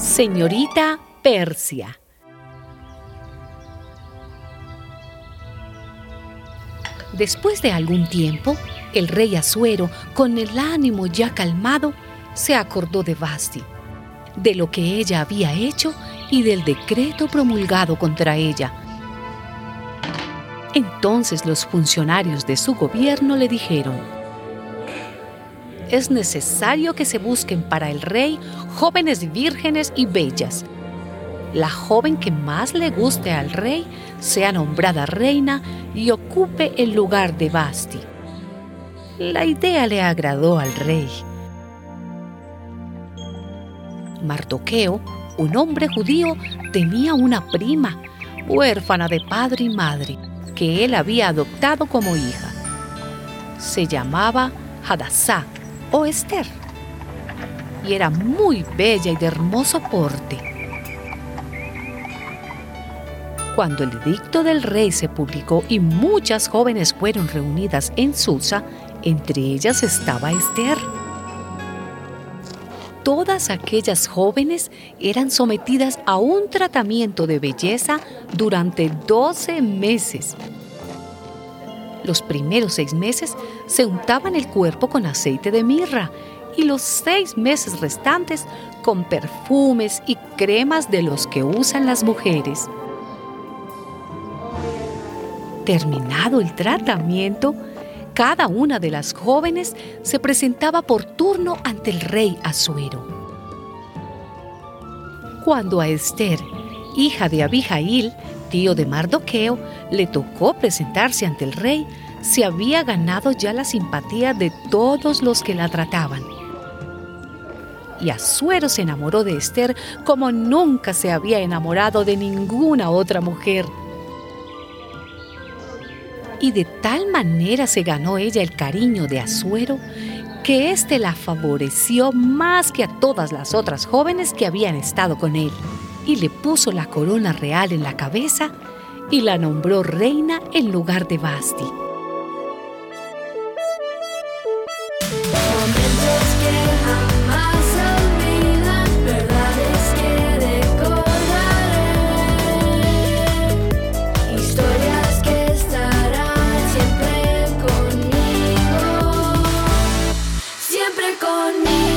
Señorita Persia. Después de algún tiempo, el rey Asuero, con el ánimo ya calmado, se acordó de Basti, de lo que ella había hecho y del decreto promulgado contra ella. Entonces los funcionarios de su gobierno le dijeron, es necesario que se busquen para el rey jóvenes vírgenes y bellas. La joven que más le guste al rey sea nombrada reina y ocupe el lugar de Basti. La idea le agradó al rey. Mardoqueo, un hombre judío, tenía una prima, huérfana de padre y madre, que él había adoptado como hija. Se llamaba Hadassah o Esther y era muy bella y de hermoso porte. Cuando el edicto del rey se publicó y muchas jóvenes fueron reunidas en Susa, entre ellas estaba Esther. Todas aquellas jóvenes eran sometidas a un tratamiento de belleza durante 12 meses. Los primeros seis meses se untaban el cuerpo con aceite de mirra y los seis meses restantes con perfumes y cremas de los que usan las mujeres. Terminado el tratamiento, cada una de las jóvenes se presentaba por turno ante el rey Asuero. Cuando a Esther, hija de Abijail, tío de Mardoqueo, le tocó presentarse ante el rey, se había ganado ya la simpatía de todos los que la trataban. Y Asuero se enamoró de Esther como nunca se había enamorado de ninguna otra mujer. Y de tal manera se ganó ella el cariño de Asuero que éste la favoreció más que a todas las otras jóvenes que habían estado con él, y le puso la corona real en la cabeza y la nombró reina en lugar de Basti. Conmigo.